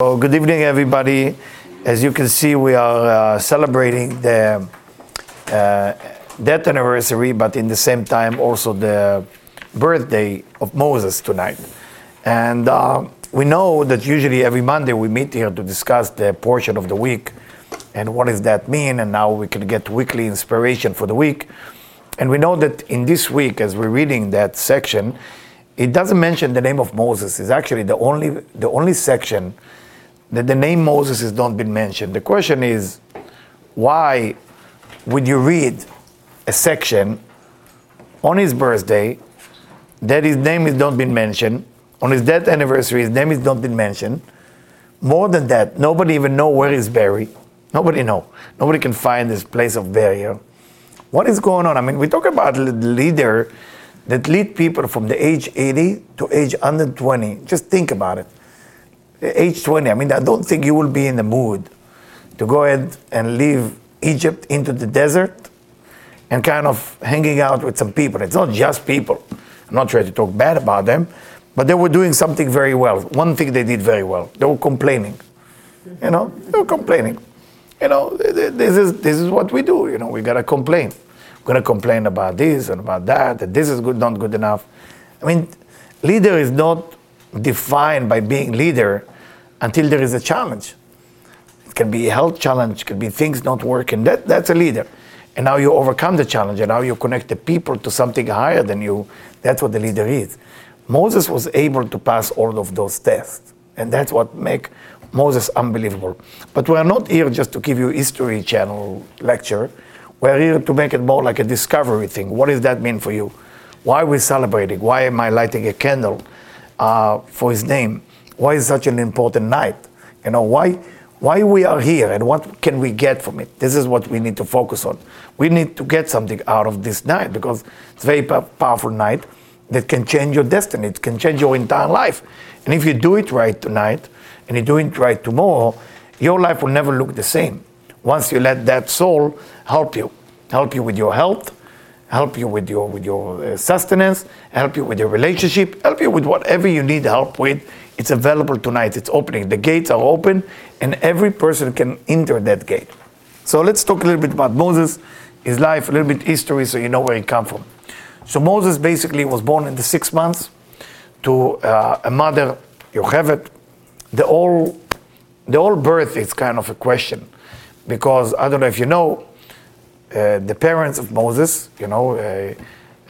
So good evening, everybody. As you can see, we are uh, celebrating the uh, death anniversary, but in the same time also the birthday of Moses tonight. And uh, we know that usually every Monday we meet here to discuss the portion of the week and what does that mean, and now we can get weekly inspiration for the week. And we know that in this week, as we're reading that section, it doesn't mention the name of Moses. It's actually the only the only section that the name Moses has not been mentioned. The question is, why would you read a section on his birthday that his name has not been mentioned, on his death anniversary, his name has not been mentioned. More than that, nobody even know where he's buried. Nobody know. Nobody can find this place of burial. What is going on? I mean, we talk about the leader that lead people from the age 80 to age 120. Just think about it age 20, I mean, I don't think you will be in the mood to go ahead and leave Egypt into the desert and kind of hanging out with some people. It's not just people. I'm not trying to talk bad about them, but they were doing something very well. One thing they did very well. They were complaining. You know, they were complaining. You know, this is this is what we do. You know, we gotta complain. We're gonna complain about this and about that. That this is good, not good enough. I mean, leader is not defined by being leader until there is a challenge. It can be a health challenge, it can be things not working. That, that's a leader. And now you overcome the challenge and now you connect the people to something higher than you. That's what the leader is. Moses was able to pass all of those tests. And that's what make Moses unbelievable. But we're not here just to give you history channel lecture. We're here to make it more like a discovery thing. What does that mean for you? Why are we celebrating? Why am I lighting a candle? Uh, for His name. Why is such an important night? You know why? Why we are here and what can we get from it? This is what we need to focus on. We need to get something out of this night because it's a very powerful night that can change your destiny. It can change your entire life. And if you do it right tonight and you do it right tomorrow, your life will never look the same. Once you let that soul help you, help you with your health, help you with your with your uh, sustenance, help you with your relationship, help you with whatever you need help with. It's available tonight. It's opening. The gates are open, and every person can enter that gate. So let's talk a little bit about Moses, his life, a little bit history, so you know where he come from. So Moses basically was born in the six months to uh, a mother, Yocheved. The whole the whole birth is kind of a question because I don't know if you know uh, the parents of Moses, you know, uh,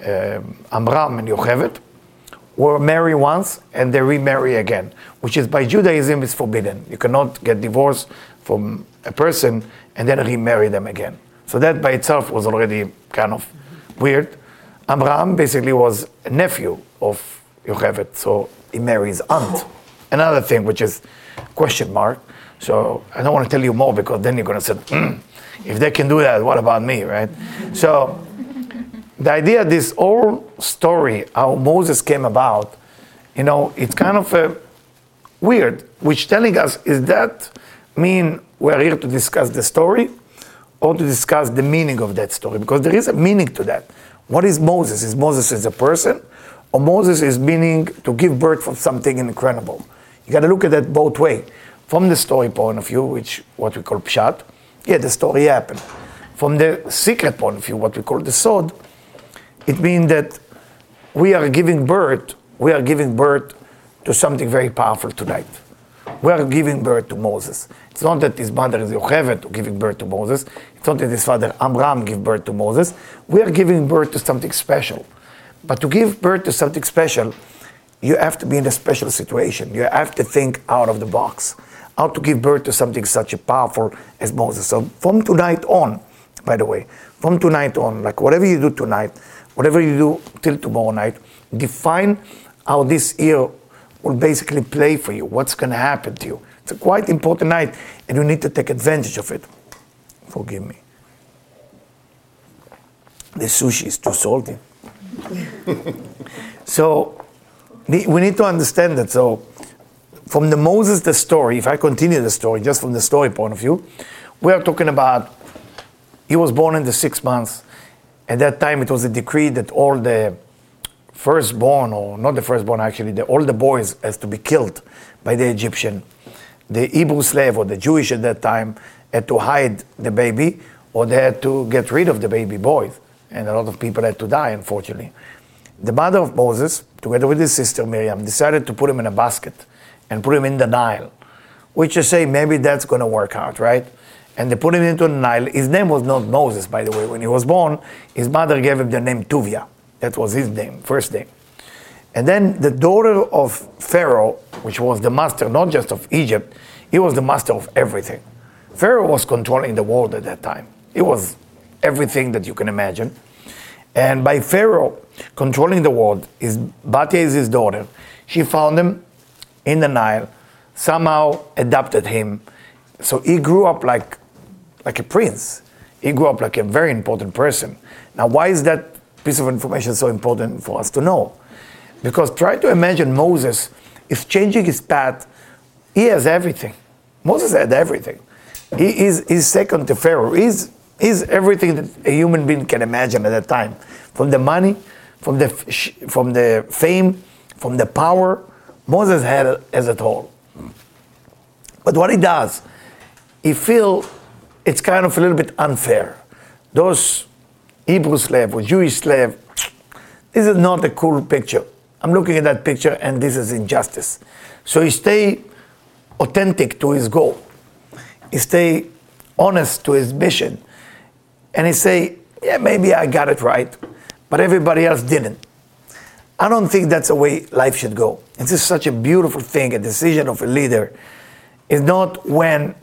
uh, Amram and Yocheved, were married once and they remarry again, which is by Judaism is forbidden. You cannot get divorced from a person and then remarry them again. So that by itself was already kind of weird. Amram basically was a nephew of Yocheved, so he marries aunt. Another thing which is question mark. So I don't want to tell you more because then you're going to say, mm, if they can do that, what about me, right? So the idea, this whole story, how Moses came about, you know, it's kind of a weird, which telling us, is that mean we're here to discuss the story or to discuss the meaning of that story? Because there is a meaning to that. What is Moses? Is Moses as a person? Or Moses is meaning to give birth for something incredible? You got to look at that both way. From the story point of view, which what we call pshat, yeah, the story happened. From the secret point of view, what we call the sod, it means that we are giving birth, we are giving birth to something very powerful tonight. We are giving birth to Moses. It's not that his mother is Yocheved giving birth to Moses. It's not that his father Amram gave birth to Moses. We are giving birth to something special. But to give birth to something special, you have to be in a special situation. You have to think out of the box how to give birth to something such a powerful as Moses. So from tonight on, by the way, from tonight on, like whatever you do tonight, whatever you do till tomorrow night, define how this year will basically play for you. What's going to happen to you? It's a quite important night, and you need to take advantage of it. Forgive me. The sushi is too salty. so we need to understand that. So from the Moses, the story, if I continue the story, just from the story point of view, we are talking about he was born in the six months. At that time, it was a decree that all the firstborn, or not the firstborn actually, the, all the boys has to be killed by the Egyptian. the Hebrew slave or the Jewish at that time had to hide the baby or they had to get rid of the baby boys. And a lot of people had to die, unfortunately. The mother of Moses, together with his sister Miriam, decided to put him in a basket and put him in the Nile, which you say maybe that's going to work out, right? And they put him into the Nile. His name was not Moses, by the way. When he was born, his mother gave him the name Tuvia. That was his name, first name. And then the daughter of Pharaoh, which was the master not just of Egypt, he was the master of everything. Pharaoh was controlling the world at that time. It was everything that you can imagine. And by Pharaoh controlling the world, his Batia is his daughter. She found him in the Nile, somehow adopted him. So he grew up like, like a prince. He grew up like a very important person. Now, why is that piece of information so important for us to know? Because try to imagine Moses is changing his path. He has everything. Moses had everything. He is he's second to Pharaoh. He's, he's everything that a human being can imagine at that time. From the money, from the, from the fame, from the power, Moses had as a all. But what he does, he feel it's kind of a little bit unfair. Those Hebrew slave or Jewish slave, this is not a cool picture. I'm looking at that picture and this is injustice. So he stay authentic to his goal. He stay honest to his mission. And he say, yeah, maybe I got it right, but everybody else didn't. I don't think that's the way life should go. This is such a beautiful thing. A decision of a leader It's not when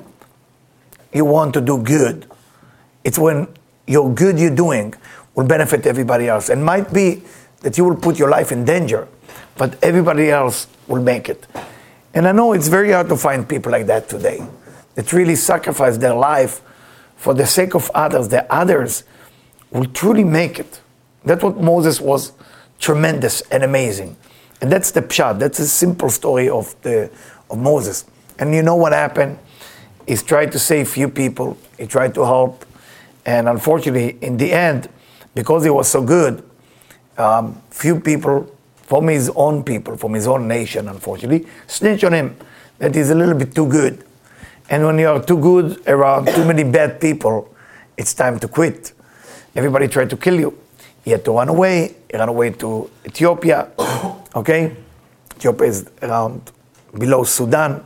you want to do good. It's when your good you're doing will benefit everybody else. And might be that you will put your life in danger, but everybody else will make it. And I know it's very hard to find people like that today that really sacrifice their life for the sake of others, the others will truly make it. That's what Moses was tremendous and amazing. And that's the pshat. That's a simple story of the of Moses. And you know what happened? He tried to save few people. He tried to help, and unfortunately, in the end, because he was so good, um, few people from his own people, from his own nation, unfortunately, snitch on him that he's a little bit too good. And when you are too good around too many bad people, it's time to quit. Everybody tried to kill you. He had to run away. He ran away to Ethiopia. okay? Ethiopia is around below Sudan,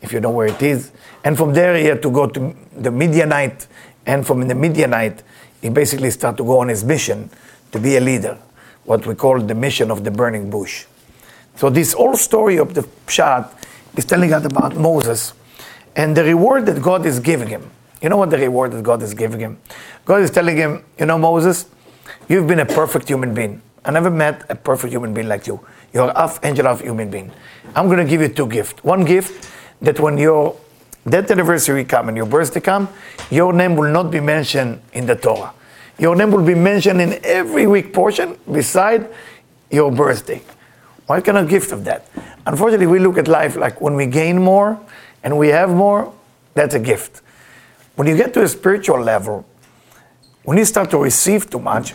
if you know where it is. And from there, he had to go to the Midianite. And from the Midianite, he basically started to go on his mission to be a leader, what we call the mission of the burning bush. So, this whole story of the Pshat is telling us about Moses and the reward that God is giving him. You know what the reward that God is giving him? God is telling him, You know, Moses, you've been a perfect human being. I never met a perfect human being like you. You're half angel, of human being. I'm going to give you two gifts. One gift that when your death anniversary come and your birthday come, your name will not be mentioned in the Torah. Your name will be mentioned in every week portion beside your birthday. What kind of gift of that? Unfortunately, we look at life like when we gain more, and we have more, that's a gift. When you get to a spiritual level, when you start to receive too much,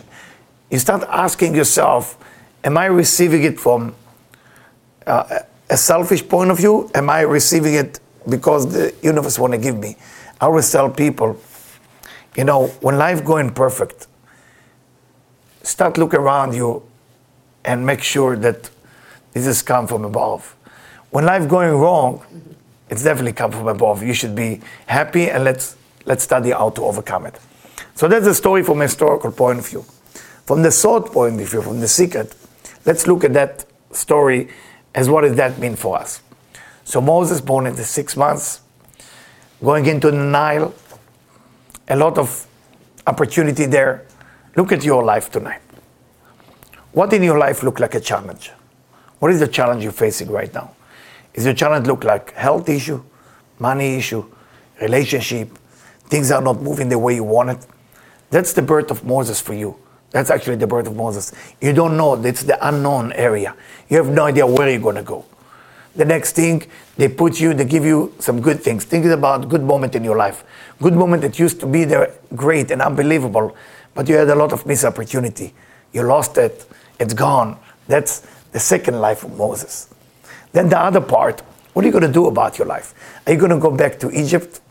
you start asking yourself, Am I receiving it from uh, a selfish point of view? Am I receiving it because the universe want to give me? I always tell people, you know, when life going perfect, start look around you and make sure that this has come from above. When life going wrong, it's definitely come from above. You should be happy and let's let's study how to overcome it. So that's the story from a historical point of view. From the thought point of view, from the secret, let's look at that story as what does that mean for us. So Moses born in the six months, going into the Nile, a lot of opportunity there. Look at your life tonight. What in your life look like a challenge? What is the challenge you're facing right now? Is your challenge look like health issue, money issue, relationship, things are not moving the way you want it? That's the birth of Moses for you. That's actually the birth of Moses. You don't know, it's the unknown area. You have no idea where you're going to go. The next thing, they put you, they give you some good things. Think about good moment in your life. Good moment that used to be there, great and unbelievable, but you had a lot of missed opportunity. You lost it, it's gone. That's the second life of Moses. Then the other part, What are you going to do about your life? Are you going to go back to Egypt,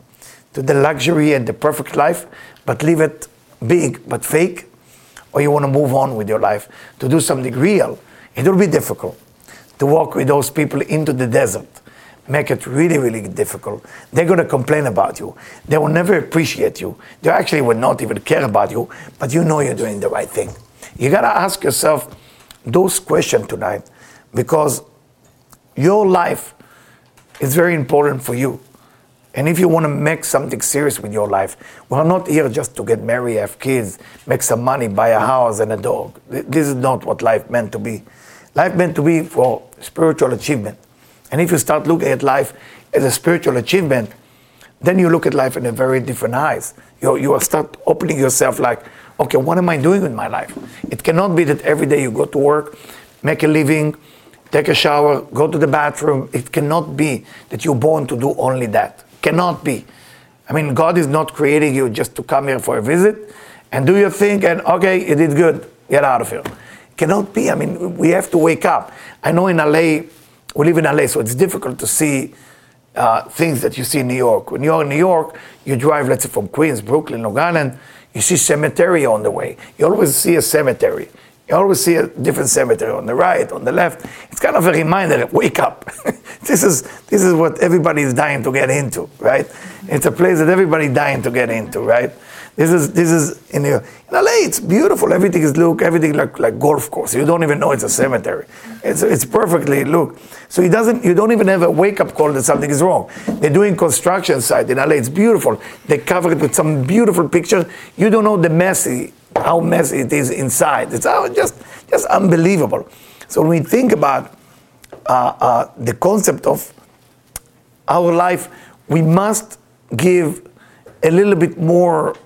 to the luxury and the perfect life, but leave it big but fake? Or you want to move on with your life to do something real? It will be difficult to walk with those people into the desert. Make it really, really difficult. They're going to complain about you. They will never appreciate you. They actually will not even care about you, but you know you're doing the right thing. You got to ask yourself those questions tonight because your life is very important for you. And if you want to make something serious with your life, we're not here just to get married, have kids, make some money, buy a house and a dog. This is not what life meant to be. Life meant to be for spiritual achievement. And if you start looking at life as a spiritual achievement, then you look at life in a very different eyes. You, you start opening yourself like, okay, what am I doing with my life? It cannot be that every day you go to work, make a living, take a shower, go to the bathroom. It cannot be that you're born to do only that. Cannot be. I mean, God is not creating you just to come here for a visit and do your thing and okay, you did good, get out of here. Cannot be. I mean, we have to wake up. I know in LA, we live in LA, so it's difficult to see uh, things that you see in New York. When you're in New York, you drive, let's say, from Queens, Brooklyn, Long Island, you see cemetery on the way. You always see a cemetery. You always see a different cemetery on the right, on the left. It's kind of a reminder, wake up. this is this is what everybody is dying to get into, right? It's a place that everybody dying to get into, right? This is this is in, in LA. It's beautiful. Everything is look. Everything like like golf course. You don't even know it's a cemetery. It's it's perfectly look. So it doesn't. You don't even have a wake up call that something is wrong. They're doing construction site in LA. It's beautiful. They cover it with some beautiful pictures. You don't know the messy how messy it is inside. It's just just unbelievable. So when we think about uh, uh, the concept of our life, we must give a little bit more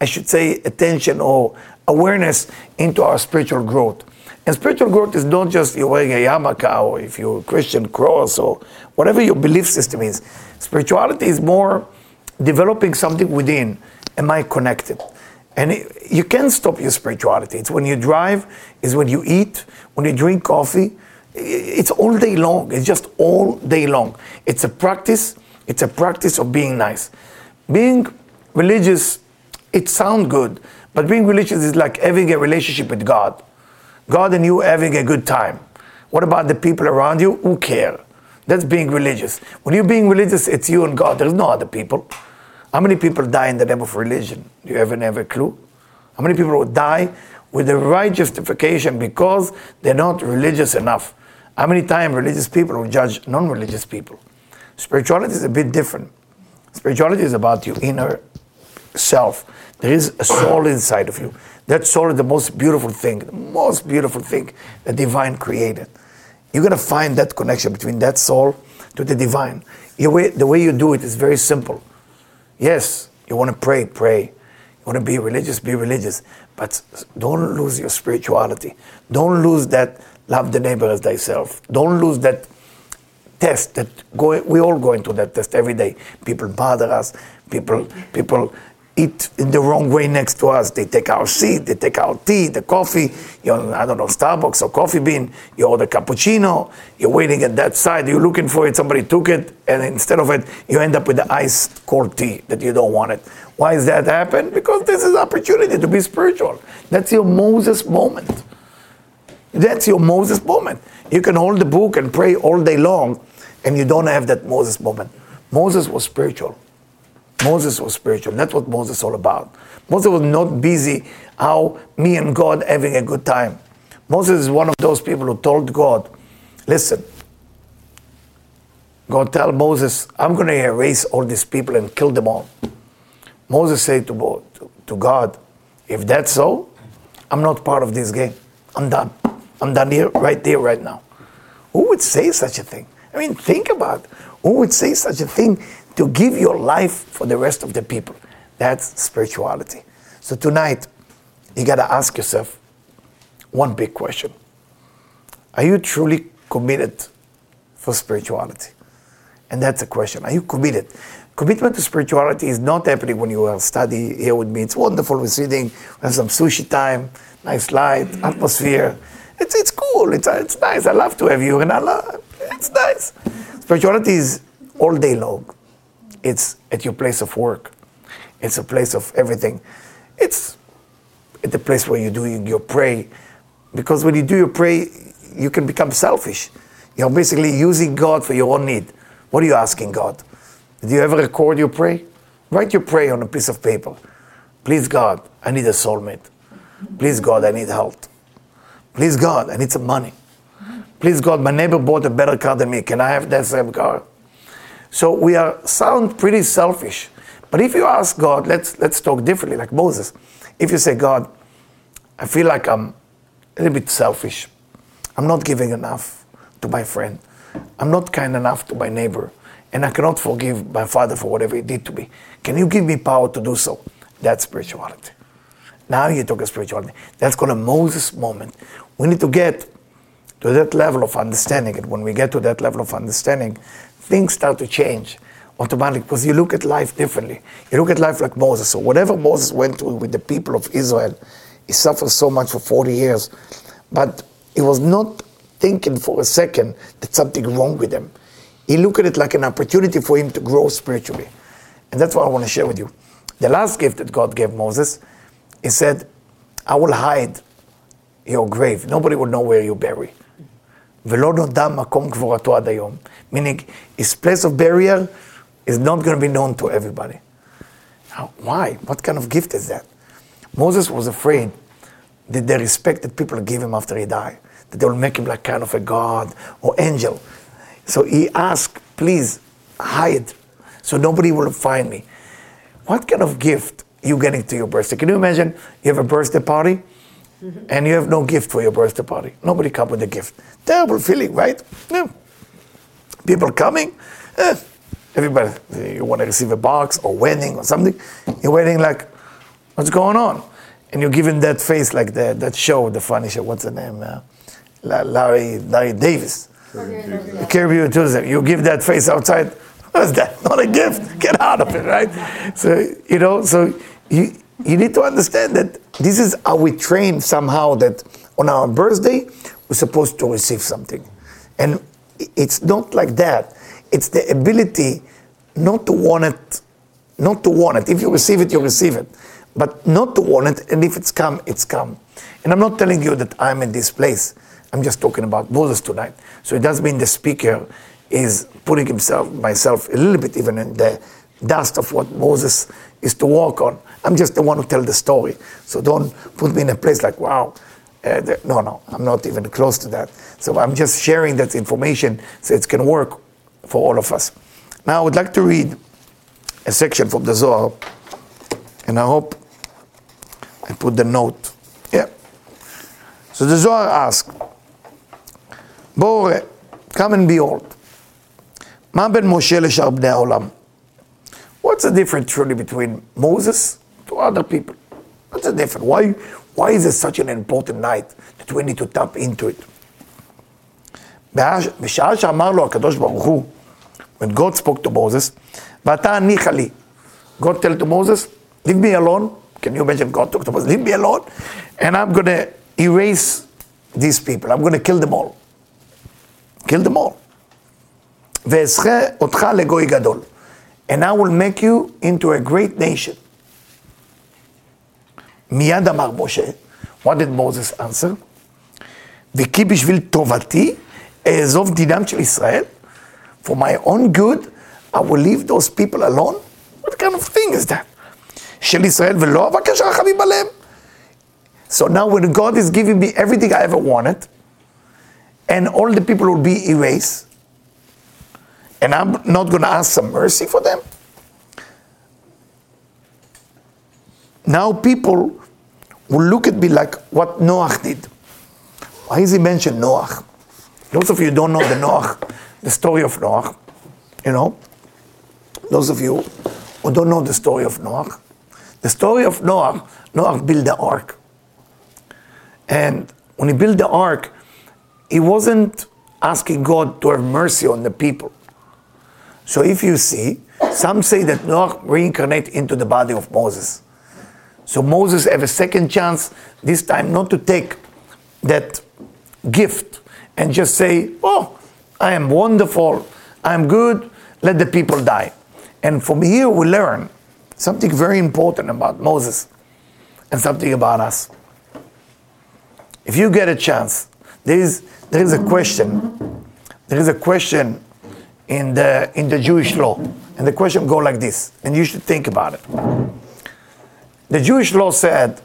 I should say, attention or awareness into our spiritual growth. And spiritual growth is not just you're wearing a yarmulke or if you're a Christian cross or whatever your belief system is. Spirituality is more developing something within. Am I connected? And it, you can't stop your spirituality. It's when you drive, it's when you eat, when you drink coffee. It's all day long. It's just all day long. It's a practice. It's a practice of being nice. Being religious it sounds good, but being religious is like having a relationship with God. God and you having a good time. What about the people around you? Who care? That's being religious. When you're being religious, it's you and God. There's no other people. How many people die in the name of religion? Do you ever have a clue? How many people die with the right justification because they're not religious enough? How many times religious people will judge non-religious people? Spirituality is a bit different. Spirituality is about your inner self. There is a soul inside of you. That soul is the most beautiful thing, the most beautiful thing the divine created. You're going to find that connection between that soul to the divine. Way, the way you do it is very simple. Yes, you want to pray, pray. You want to be religious, be religious. But don't lose your spirituality. Don't lose that love the neighbor as thyself. Don't lose that test that go, we all go into that test every day. People bother us. People, people eat in the wrong way next to us. They take our seat, they take our tea, the coffee. You know, I don't know, Starbucks or Coffee Bean. You order cappuccino. You're waiting at that side. You're looking for it. Somebody took it, and instead of it, you end up with the iced cold tea that you don't want it. Why does that happen? Because this is opportunity to be spiritual. That's your Moses moment. That's your Moses moment. You can hold the book and pray all day long, and you don't have that Moses moment. Moses was spiritual. Moses was spiritual. That's what Moses all about. Moses was not busy how me and God having a good time. Moses is one of those people who told God, listen, God tell Moses, I'm going to erase all these people and kill them all. Moses said to, to God, if that's so, I'm not part of this game. I'm done. I'm done here, right there, right now. Who would say such a thing? I mean, think about it. who would say such a thing to give your life for the rest of the people. That's spirituality. So tonight, you got to ask yourself one big question Are you truly committed for spirituality? And that's the question. Are you committed? Commitment to spirituality is not happening when you are study here with me. It's wonderful. We're sitting, we have some sushi time, nice light, atmosphere. It's, it's cool. It's, it's nice. I love to have you. And I love, it's nice. Spirituality is all day long. It's at your place of work. It's a place of everything. It's at the place where you do your pray. Because when you do your pray, you can become selfish. You're basically using God for your own need. What are you asking God? Did you ever record your pray? Write your prayer on a piece of paper. Please God, I need a soulmate. Please God, I need health. Please God, I need some money. Please God, my neighbor bought a better car than me. Can I have that same car? So we are sound pretty selfish. But if you ask God, let's let's talk differently, like Moses. If you say, God, I feel like I'm a little bit selfish. I'm not giving enough to my friend. I'm not kind enough to my neighbor. And I cannot forgive my father for whatever he did to me. Can you give me power to do so? That's spirituality. Now you talk of spirituality. That's called a Moses moment. We need to get to that level of understanding. And when we get to that level of understanding, things start to change automatically because you look at life differently. You look at life like Moses. So whatever Moses went through with the people of Israel, he suffered so much for 40 years. But he was not thinking for a second that something wrong with him. He looked at it like an opportunity for him to grow spiritually. And that's what I want to share with you. The last gift that God gave Moses, he said, I will hide your grave. Nobody will know where you bury. ולא נודע מקום קבורתו עד היום. Meaning, his place of burial is not going to be known to everybody. Now, why? What kind of gift is that? Moses was afraid that the respect that people give him after he died, that they will make him like kind of a god or angel. So he asked, please hide so nobody will find me. What kind of gift you getting to your birthday? Can you imagine you have a birthday party mm-hmm. and you have no gift for your birthday party? Nobody come with a gift. Terrible feeling, right? No. People coming, eh, everybody, you want to receive a box or wedding or something. You're waiting like, what's going on? And you're giving that face like the, that show, the funny show, what's the name? Uh, Larry, Larry Davis. Curb Your Enthusiasm. You give that face outside. What's that? Not a gift. Get out of it, right? So, you know, so you, you need to understand that this is how we train somehow that on our birthday, we're supposed to receive something. And it's not like that. It's the ability not to want it, not to want it. If you receive it, you receive it. But not to want it, and if it's come, it's come. And I'm not telling you that I'm in this place. I'm just talking about Moses tonight. So it does mean the speaker is putting himself, myself, a little bit even in the dust of what Moses is to walk on. I'm just the one who tell the story. So don't put me in a place like, wow. Uh, the, no, no, I'm not even close to that. So I'm just sharing that information so it can work for all of us. Now I would like to read a section from the Zohar, and I hope I put the note. Yeah. So the Zohar asks, Bore, come and behold. Ma ben Moshe l'shar bnei What's the difference truly between Moses to other people? What's the difference? Why, why is it such an important night that we need to tap into it? בשעה שאמר לו הקדוש ברוך הוא, when God spoke to Moses, ואתה הניחה לי. God tell to Moses, leave me alone. Can you imagine God talk to Moses, leave me alone, and I'm going to erase these people. I'm going to kill them all. Kill them all. ואזכה אותך לגוי גדול. And I will make you into a great nation. מיד אמר משה, what did Moses answer? וכי בשביל טובתי אעזוב דינם של ישראל? For my own good, I will leave those people alone? What kind of thing is that? של ישראל ולא אבקש רחמים עליהם? So now when God is giving me everything I ever wanted, and all the people will be erased. And I'm not going to ask some mercy for them. Now people will look at me like what Noah did. Why is he mentioned Noah? Those of you don't know the Noah, the story of Noah, you know, those of you who don't know the story of Noah, the story of Noah, Noah built the ark. And when he built the ark, he wasn't asking God to have mercy on the people. So if you see, some say that Noah reincarnated into the body of Moses. So Moses have a second chance, this time not to take that gift and just say, oh, I am wonderful. I am good. Let the people die. And from here we learn something very important about Moses and something about us. If you get a chance, there is, there is a question. There is a question in the, in the Jewish law. And the question go like this, and you should think about it. The Jewish law said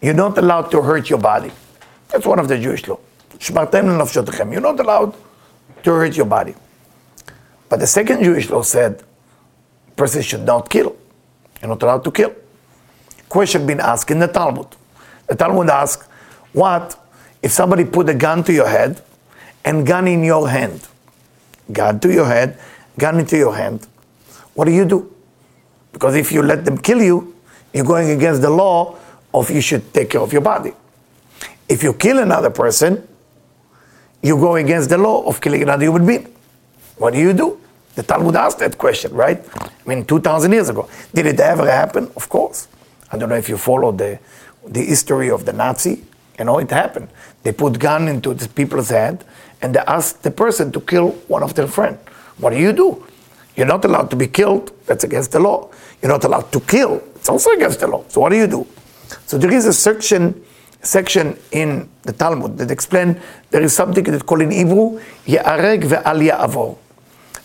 you're not allowed to hurt your body. That's one of the Jewish law. You're not allowed to hurt your body. But the second Jewish law said person should not kill. You're not allowed to kill. Question being asked in the Talmud. The Talmud asks, what if somebody put a gun to your head and gun in your hand? Gun to your head, gun into your hand. What do you do? Because if you let them kill you, you're going against the law of you should take care of your body. If you kill another person, you go against the law of killing another human being. What do you do? The Talmud asked that question, right? I mean, 2,000 years ago. Did it ever happen? Of course. I don't know if you follow the, the history of the Nazi. You know, it happened. They put gun into the people's head and they asked the person to kill one of their friends. What do you do? You're not allowed to be killed. That's against the law. You're not allowed to kill. It's also against the law. So what do you do? So there is a section section in the Talmud that explain there is something that called in Hebrew Ya'areg ve'al ya'avor.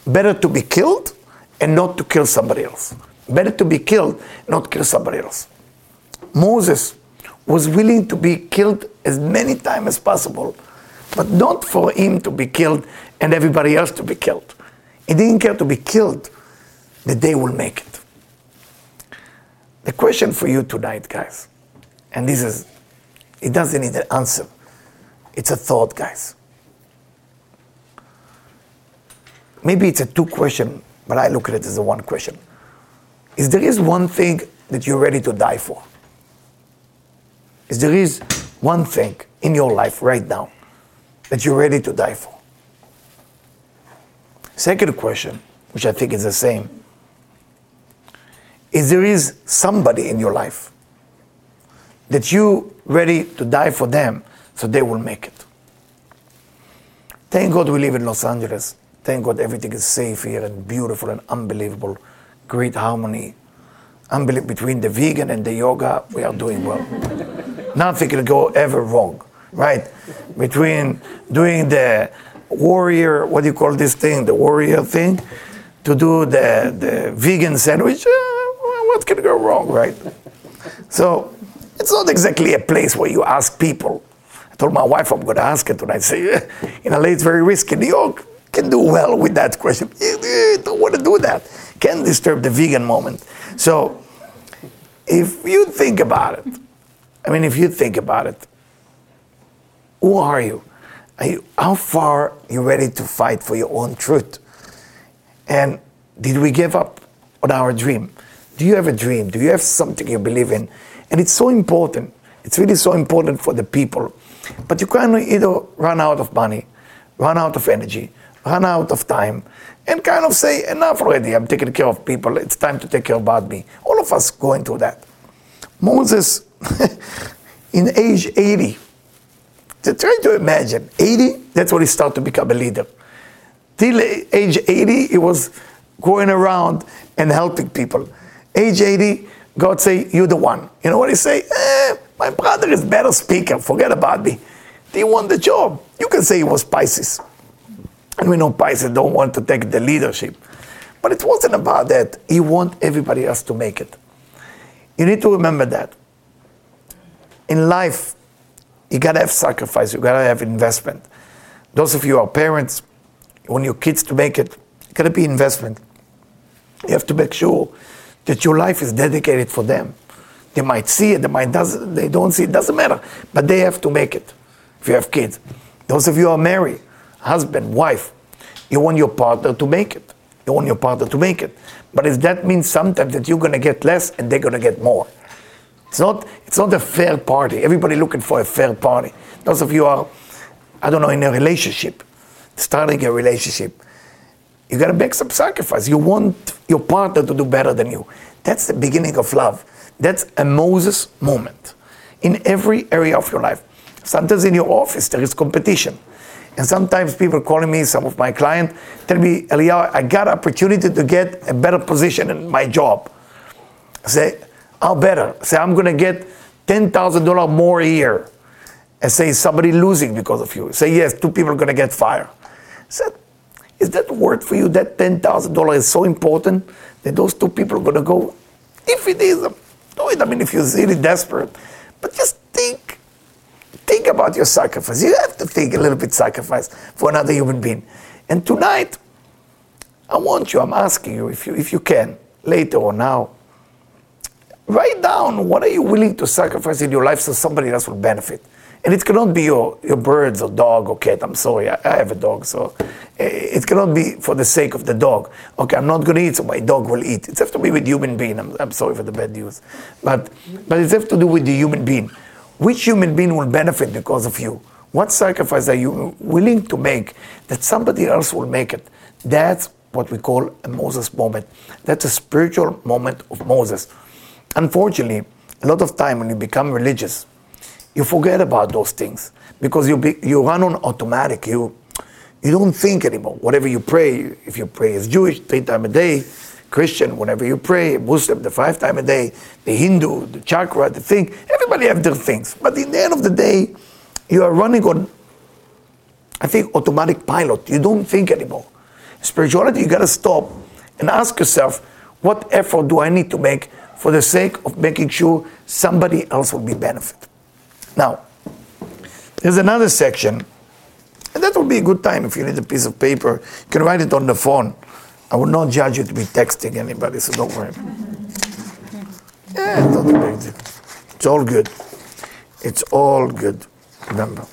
Better to be killed and not to kill somebody else. Better to be killed, not kill somebody else. Moses was willing to be killed as many times as possible, but not for him to be killed and everybody else to be killed. He didn't care to be killed, that they will make it. The question for you tonight, guys, and this is, it doesn't need an answer. It's a thought, guys. Maybe it's a two question, but I look at it as a one question. Is there is one thing that you're ready to die for? Is there is one thing in your life right now that you're ready to die for? Second question, which I think is the same, is there is somebody in your life that you ready to die for them so they will make it. Thank God we live in Los Angeles. Thank God everything is safe here and beautiful and unbelievable. Great harmony. Between the vegan and the yoga, we are doing well. Nothing can go ever wrong, right? Between doing the warrior, what do you call this thing, the warrior thing, to do the, the vegan sandwich, what can go wrong, right? So it's not exactly a place where you ask people. I told my wife I'm going to ask and I say, in LA it's very risky. New York can do well with that question. Don't want to do that. Can disturb the vegan moment. So if you think about it, I mean, if you think about it, who are you? Are you how far are you ready to fight for your own truth? And did we give up on our dream? Do you have a dream? Do you have something you believe in? And it's so important. It's really so important for the people. But you can either run out of money, run out of energy, run out of time, and kind of say, enough already, I'm taking care of people, it's time to take care about me. All of us going through that. Moses, in age 80, try to imagine, 80, that's when he started to become a leader. Till age 80, he was going around and helping people. Age 80, God say, you the one. You know what he say? Eh, my brother is better speaker, forget about me. He won the job. You can say he was Pisces. And we know Pisces don't want to take the leadership. But it wasn't about that. He want everybody else to make it. You need to remember that. In life, you gotta have sacrifice, you gotta have investment. Those of you are parents, want your kids to make it, it gotta be investment. You have to make sure that your life is dedicated for them. They might see it, they might doesn't, they don't see it, doesn't matter. But they have to make it. If you have kids, those of you are married, husband, wife, you want your partner to make it. You want your partner to make it. But if that means sometimes that you're to get less and they're to get more. It's not, it's not a fair party. Everybody looking for a fair party. Those of you are, I don't know, in a relationship, starting a relationship, you got to make some sacrifice. You want your partner to do better than you. That's the beginning of love. That's a Moses moment in every area of your life. Sometimes in your office there is competition. And sometimes people calling me, some of my clients, tell me, Eliyahu, I got opportunity to get a better position in my job. I say, how better? I say, I'm going to get $10,000 more a year. And say, somebody losing because of you. Say, yes, two people are going to get fired. I said, is that worth for you? That $10,000 is so important that those two people are going to go? If it is, do it. I mean, if you're really desperate. But just think think about your sacrifice. You have to think a little bit sacrifice for another human being. And tonight, I want you, I'm asking you, if you, if you can, later or now, write down what are you willing to sacrifice in your life so somebody else will benefit. And it cannot be your, your birds or dog or cat. I'm sorry, I, I have a dog, so eh, it cannot be for the sake of the dog. Okay, I'm not going to eat, so my dog will eat. It has to be with human being. I'm, I'm sorry for the bad news, but but it has to do with the human being. Which human being will benefit because of you? What sacrifice are you willing to make that somebody else will make it? That's what we call a Moses moment. That's a spiritual moment of Moses. Unfortunately, a lot of time when you become religious, you forget about those things because you, be, you run on automatic. You, you don't think anymore. Whatever you pray, if you pray as Jewish three times a day, Christian, whenever you pray, Muslim, the five times a day, the Hindu, the chakra, the thing, everybody have their things. But in the end of the day, you are running on, I think, automatic pilot. You don't think anymore. Spirituality, you got to stop and ask yourself, what effort do I need to make for the sake of making sure somebody else will be benefit? Now, there's another section, and that will be a good time if you need a piece of paper. You can write it on the phone. I will not judge you to be texting anybody, so don't worry. Yeah, it's not. It's all good. It's all good. Remember.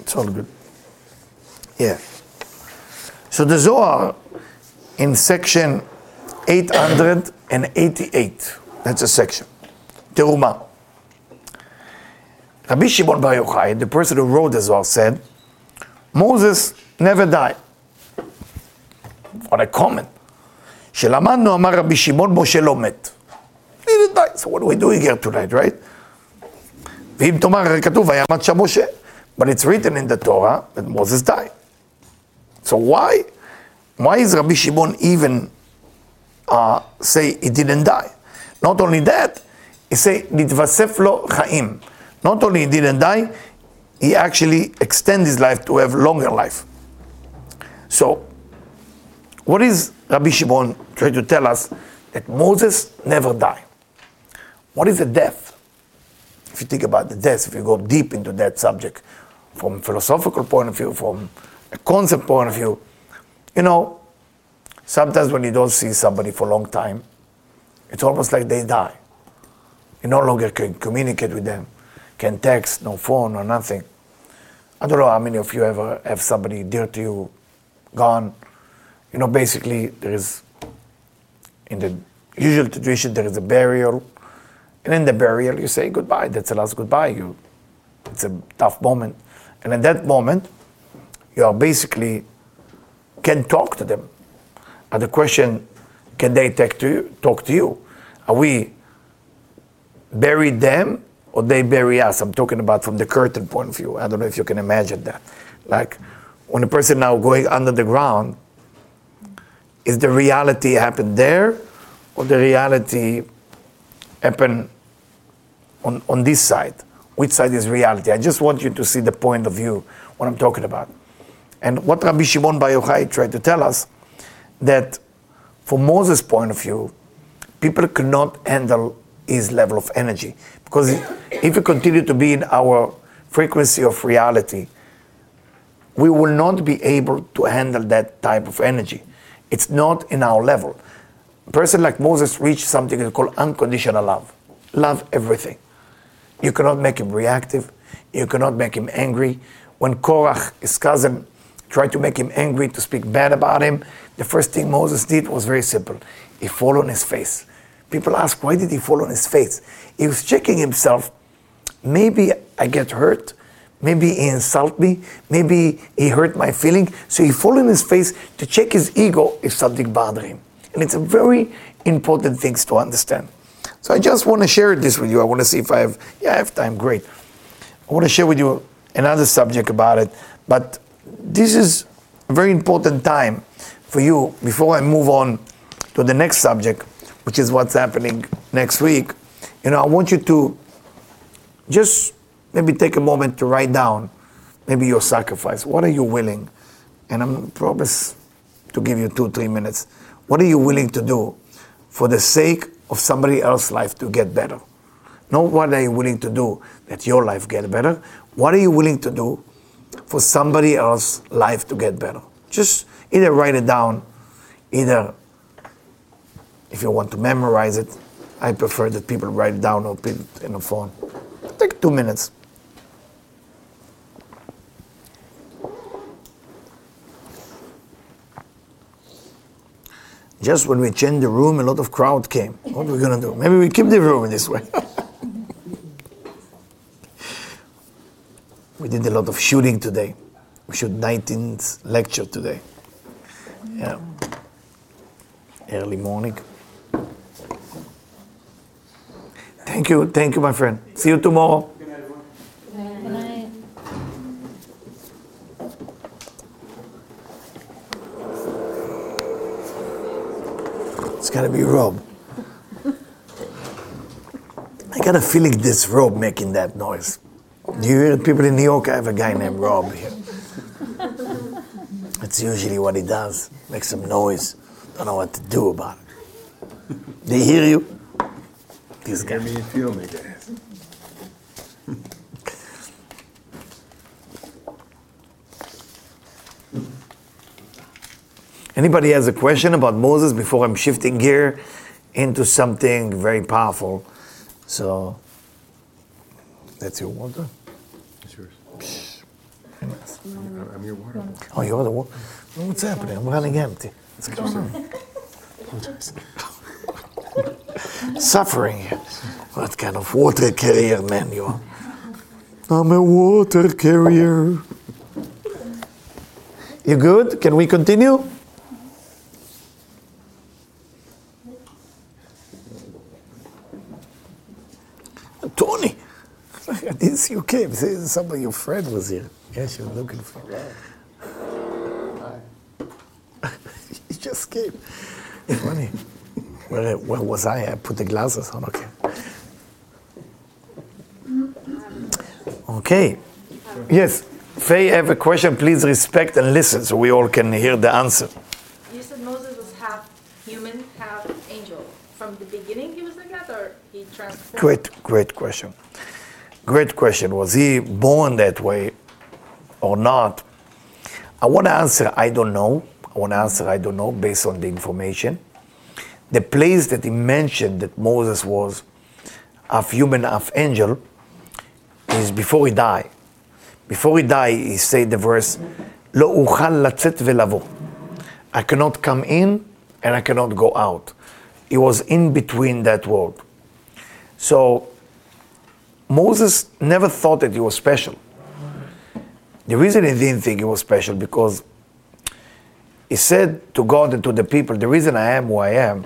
It's all good. Yeah. So the Zohar in section 888, that's a section. Teruma. Rabbi Shimon Bar Yochai, the person who wrote the Zohar, said, Moses never died on a comment. שלמדנו, אמר רבי שמעון, משה לא מת. So what are we doing here tonight, right? ואם תאמר, הרי כתוב, ויעמד שם משה. But it's written in the Torah that Moses died. So why? Why is Rabbi Shimon even uh, say he didn't die? Not only that, he say, נתווסף לו חיים. Not only he didn't die, he actually extended his life to have longer life. So what is Rabbi Shimon trying to tell us? That Moses never died. What is a death? If you think about the death, if you go deep into that subject, from philosophical point of view, from a concept point of view, you know, sometimes when you don't see somebody for a long time, it's almost like they die. You no longer can communicate with them, can text, no phone, or nothing. I don't know how many of you ever have somebody dear to you gone you know, basically there is, in the usual tradition, there is a burial. And in the burial, you say goodbye. That's the last goodbye. You, it's a tough moment. And in that moment, you are basically can talk to them. And the question, can they talk to you? Talk to you? Are we buried them or they bury us? I'm talking about from the curtain point of view. I don't know if you can imagine that. Like when a person now going under the ground, is the reality happen there or the reality happen on, on this side? Which side is reality? I just want you to see the point of view, what I'm talking about. And what Rabbi Shimon Bar Yochai tried to tell us, that from Moses' point of view, people cannot handle his level of energy. Because if we continue to be in our frequency of reality, we will not be able to handle that type of energy. It's not in our level. A person like Moses reached something called unconditional love. Love everything. You cannot make him reactive. You cannot make him angry. When Korach, his cousin, tried to make him angry, to speak bad about him, the first thing Moses did was very simple. He fell on his face. People ask, why did he fall on his face? He was checking himself. Maybe I get hurt. Maybe he insult me. Maybe he hurt my feeling. So he fall on his face to check his ego if something bothered him. And it's a very important thing to understand. So I just want to share this with you. I want to see if I have, yeah, I have time. Great. I want to share with you another subject about it. But this is a very important time for you before I move on to the next subject, which is what's happening next week. You know, I want you to just maybe take a moment to write down maybe your sacrifice. What are you willing? And I'm promise to give you two, three minutes. What are you willing to do for the sake of somebody else's life to get better? Not what are you willing to do that your life get better. What are you willing to do for somebody else's life to get better? Just either write it down, either if you want to memorize it. I prefer that people write it down or put it in a phone. Take two minutes. Just when we changed the room, a lot of crowd came. What are we gonna do? Maybe we keep the room this way. we did a lot of shooting today. We shoot 19th lecture today. Yeah. Early morning. Thank you, thank you, my friend. See you tomorrow. It's gotta be Rob. I got a feeling this Rob making that noise. Do you hear people in New York? I have a guy named Rob here. That's usually what he does. Make some noise. Don't know what to do about it. They hear you? This guy. Feel me, guys. Anybody has a question about Moses before I'm shifting gear into something very powerful? So that's your water. It's yours. I'm I'm your water. Oh, you're the water. What's happening? I'm running empty. What's going on? Apologize. Suffering. What kind of water carrier man you are? I'm a water carrier. You good? Can we continue? Tony, I didn't see you came. Say Somebody, your friend was here. Yes, you're looking for. he just came. Funny. Where, where was I? I put the glasses on. Okay. Okay. Yes. Faye, I have a question. Please respect and listen so we all can hear the answer. You said Moses was half human, half angel. From the beginning he was like that, or he transformed? Great, great question. Great question. Was he born that way or not? I want to answer, I don't know. I want to answer, I don't know, based on the information The place that he mentioned that Moses was half human, half angel is before he died. Before he died, he said the verse, לא אוכל לצאת ולבוא. I cannot come in and I cannot go out. He was in between that world. So Moses never thought that he was special. The reason he didn't think he was special because he said to God and to the people, the reason I am who I am,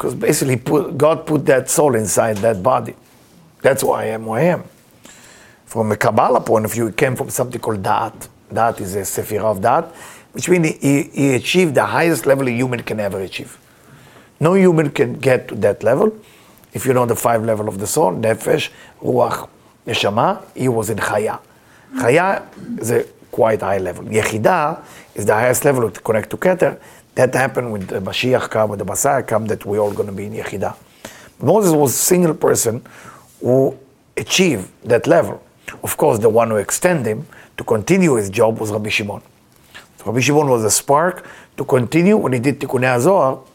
because basically put, God put that soul inside that body. That's why I am who I am. From a Kabbalah point of view, it came from something called Da'at. Da'at is a Sephirah of Da'at, which means he, he achieved the highest level a human can ever achieve. No human can get to that level. If you know the five level of the soul, Nefesh, Ruach, Neshama, he was in Chaya. Chaya is a quite high level. Yechidah is the highest level to connect to Keter. That happened with the Mashiach come, with the Messiah come, that we're all going to be in Yechidah. Moses was a single person who achieved that level. Of course, the one who extended him to continue his job was Rabbi Shimon. So Rabbi Shimon was a spark to continue when he did Tikkunei HaZohar.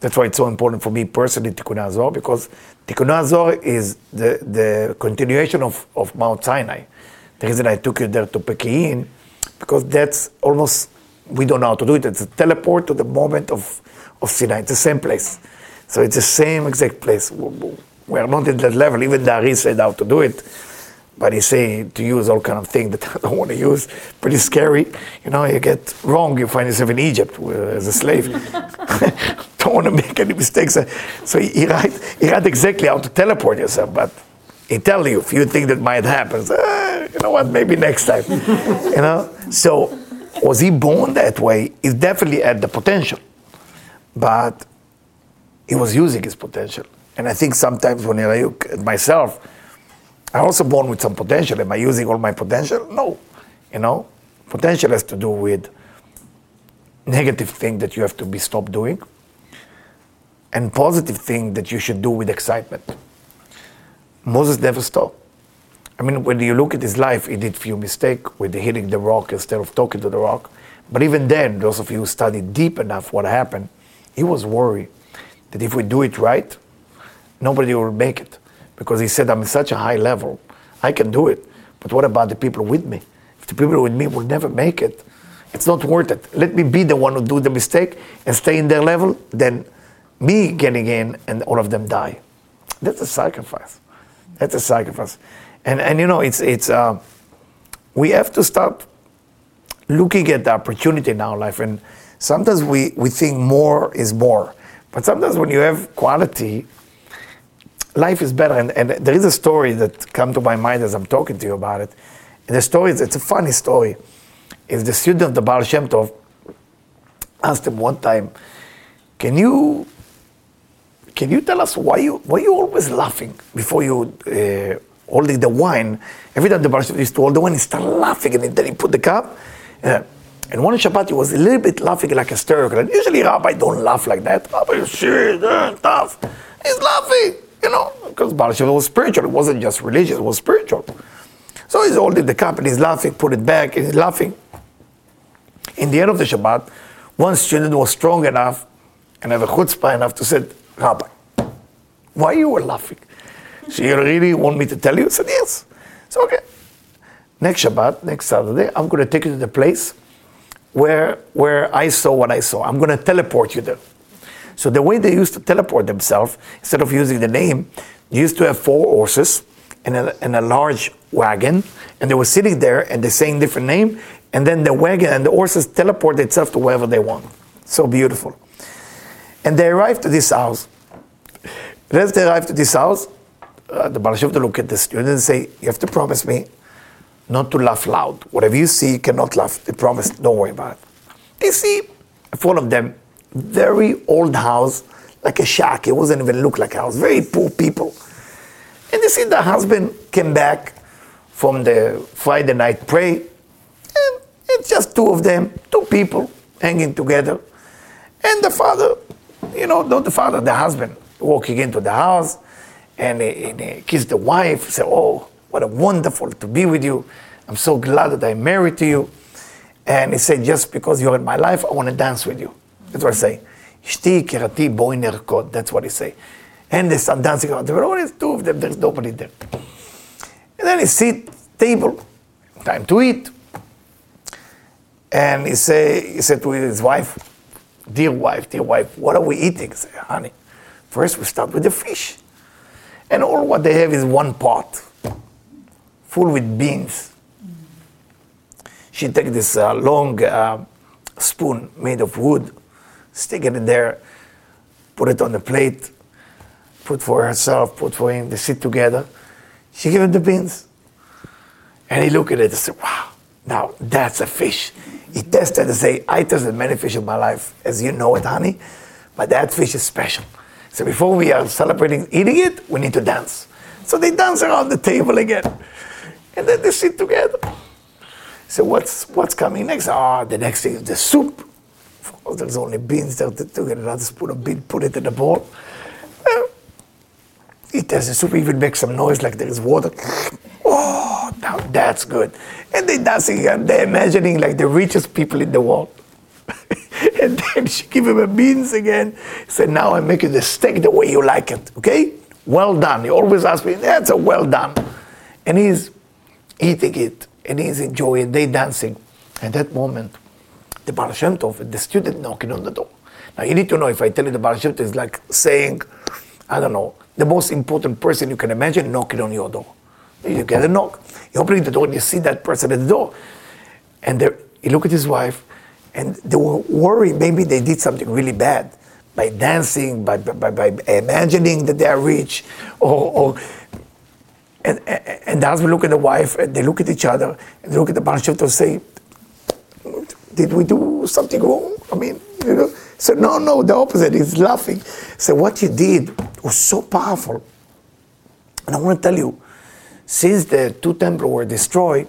That's why it's so important for me personally, Tikkunei HaZohar, because Tikkunei HaZohar is the, the continuation of, of Mount Sinai. The reason I took you there to Peki'in, because that's almost, we don't know how to do it. It's a teleport to the moment of, of Sinai. It's the same place. So it's the same exact place. We are not at that level. Even the Ari said how to do it. But he say to use all kind of things that I don't want to use. Pretty scary. You know, you get wrong, you find yourself in Egypt uh, as a slave. don't want to make any mistakes. So he, he write, he write exactly how to teleport yourself, but he tell you a few things that might happen. So, uh, you know what? Maybe next time. you know. So was he born that way? He definitely had the potential, but he was using his potential. And I think sometimes when I look at myself, I'm also born with some potential. Am I using all my potential? No. You know, potential has to do with negative thing that you have to be stopped doing, and positive thing that you should do with excitement. Moses never stopped. I mean, when you look at his life, he did few mistakes with hitting the rock instead of talking to the rock. But even then, those of you who studied deep enough what happened, he was worried that if we do it right, nobody will make it. Because he said, I'm such a high level, I can do it. But what about the people with me? If the people with me will never make it, it's not worth it. Let me be the one who do the mistake and stay in their level then me getting in and all of them die. That's a sacrifice. That's a sacrifice. And, and you know, it's, it's, uh, we have to start looking at the opportunity in our life. And sometimes we, we think more is more. But sometimes when you have quality, life is better. And, and there is a story that come to my mind as I'm talking to you about it. And the story is, it's a funny story. Is the student of the Baal Shem Tov asked him one time, can you, can you tell us why you, why you always laughing before you uh, holding the wine? Every time the Tov used to hold the wine, he started laughing and then he put the cup. Uh, and one Shabbat, he was a little bit laughing like hysterical. And usually rabbi don't laugh like that. Rabbi is serious, uh, tough. He's laughing, you know, because Baal Shem was spiritual. It wasn't just religious, it was spiritual. So he's holding the cup and he's laughing, put it back, and he's laughing. In the end of the Shabbat, one student was strong enough and had a chutzpah enough to say, Rabbi, why you were laughing? So you really want me to tell you? I said, yes. So okay. Next Shabbat, next Saturday, I'm going to take you to the place where, where I saw what I saw. I'm going to teleport you there. So the way they used to teleport themselves, instead of using the name, they used to have four horses and a, and a large wagon, and they were sitting there and they're saying different name, and then the wagon and the horses teleport itself to wherever they want. So beautiful. And they arrived to this house. As they arrived to this house, uh, the Baal Tov look at the student and say, you have to promise me not to laugh loud. Whatever you see, you cannot laugh. They promise, don't worry about it. They see one of them, very old house, like a shack. It wasn't even look like a house. Very poor people. And they see the husband came back from the Friday night pray, and it's just two of them, two people hanging together. And the father, you know, not the father, the husband, walking into the house, and he, and he kissed the wife, said, Oh, what a wonderful to be with you. I'm so glad that I'm married to you. And he said, Just because you're in my life, I want to dance with you. That's what I say. Shti. That's what he say. And they start dancing around. There were always two of them, there's nobody there. And then he sit, table, time to eat. And he say, he said to his wife, dear wife, dear wife, what are we eating? He said, honey, first we start with the fish. And all what they have is one pot, full with beans. She take this uh, long uh, spoon made of wood, stick it in there, put it on the plate, put for herself, put for him, they sit together. She give him the beans. And he look at it and say, wow, now that's a fish. He tested and say, I tested many fish in my life, as you know it, honey, but that fish is special. So before we are celebrating eating it, we need to dance. So they dance around the table again. And then they sit together. So what's what's coming next? Ah, the next thing is the soup. Oh, there's only beans there to, to get another spoon of beans, put it in the bowl. It does the soup even make some noise like there is water. Oh, now that's good. And they dancing and they're imagining like the richest people in the world. and then she give him a beans again. Said, now I make you the steak the way you like it. Okay? Well done. He always asks me, that's a well done. And he's eating it and he's enjoying, they dancing. At that moment, the Baal Shem Tov, the student knocking on the door. Now you need to know if I tell you the Baal Shem Tov is like saying, I don't know, the most important person you can imagine knocking on your door. You get a knock. You open the door and you see that person at the door. And there, you look at his wife, and they were worried maybe they did something really bad by dancing, by, by, by imagining that they are rich, or, or And, and, the husband look at the wife, and they look at each other, and they look at the Baal Shem Tov say, did we do something wrong? I mean, you know. So no, no, the opposite. He's laughing. So what you did was so powerful. And I want to tell you, since the two temples were destroyed,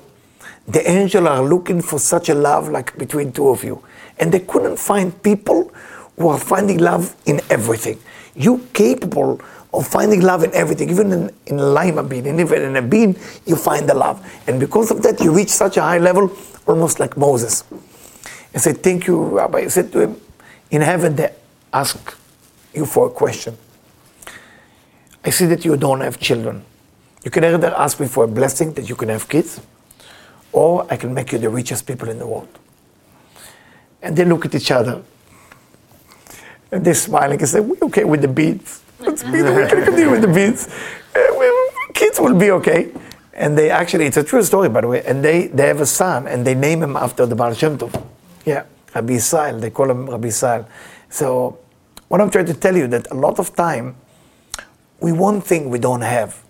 the angels are looking for such a love like between two of you. And they couldn't find people who are finding love in everything. You capable of finding love in everything, even in, in a lima bean, and even in a bean, you find the love. And because of that, you reach such a high level, almost like Moses. I said, Thank you, Rabbi. I said to him, In heaven, they ask you for a question. I see that you don't have children. You can either ask me for a blessing that you can have kids, or I can make you the richest people in the world. And they look at each other. And they're smiling and say, We're okay with the beads. Let's we can continue with the beads. Uh, kids will be okay. And they actually, it's a true story, by the way. And they, they have a son, and they name him after the Baal Shem Tov. Yeah, Rabbi Israel. They call him Rabbi Israel. So, what I'm trying to tell you that a lot of time, we want thing we don't have.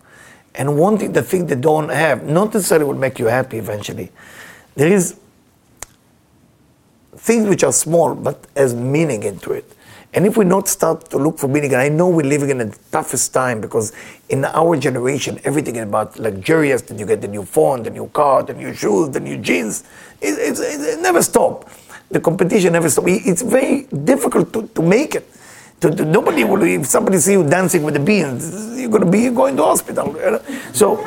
And wanting the thing they don't have, not necessarily will make you happy eventually. There is things which are small but has meaning into it. And if we not start to look for meaning, and I know we're living in the toughest time because in our generation, everything is about luxurious, that you get the new phone, the new car, the new shoes, the new jeans. It, it's- it, it never stop. The competition never stop. It's very difficult to, to make it. Nobody will, if somebody see you dancing with the beans, you're going to be going to hospital. So,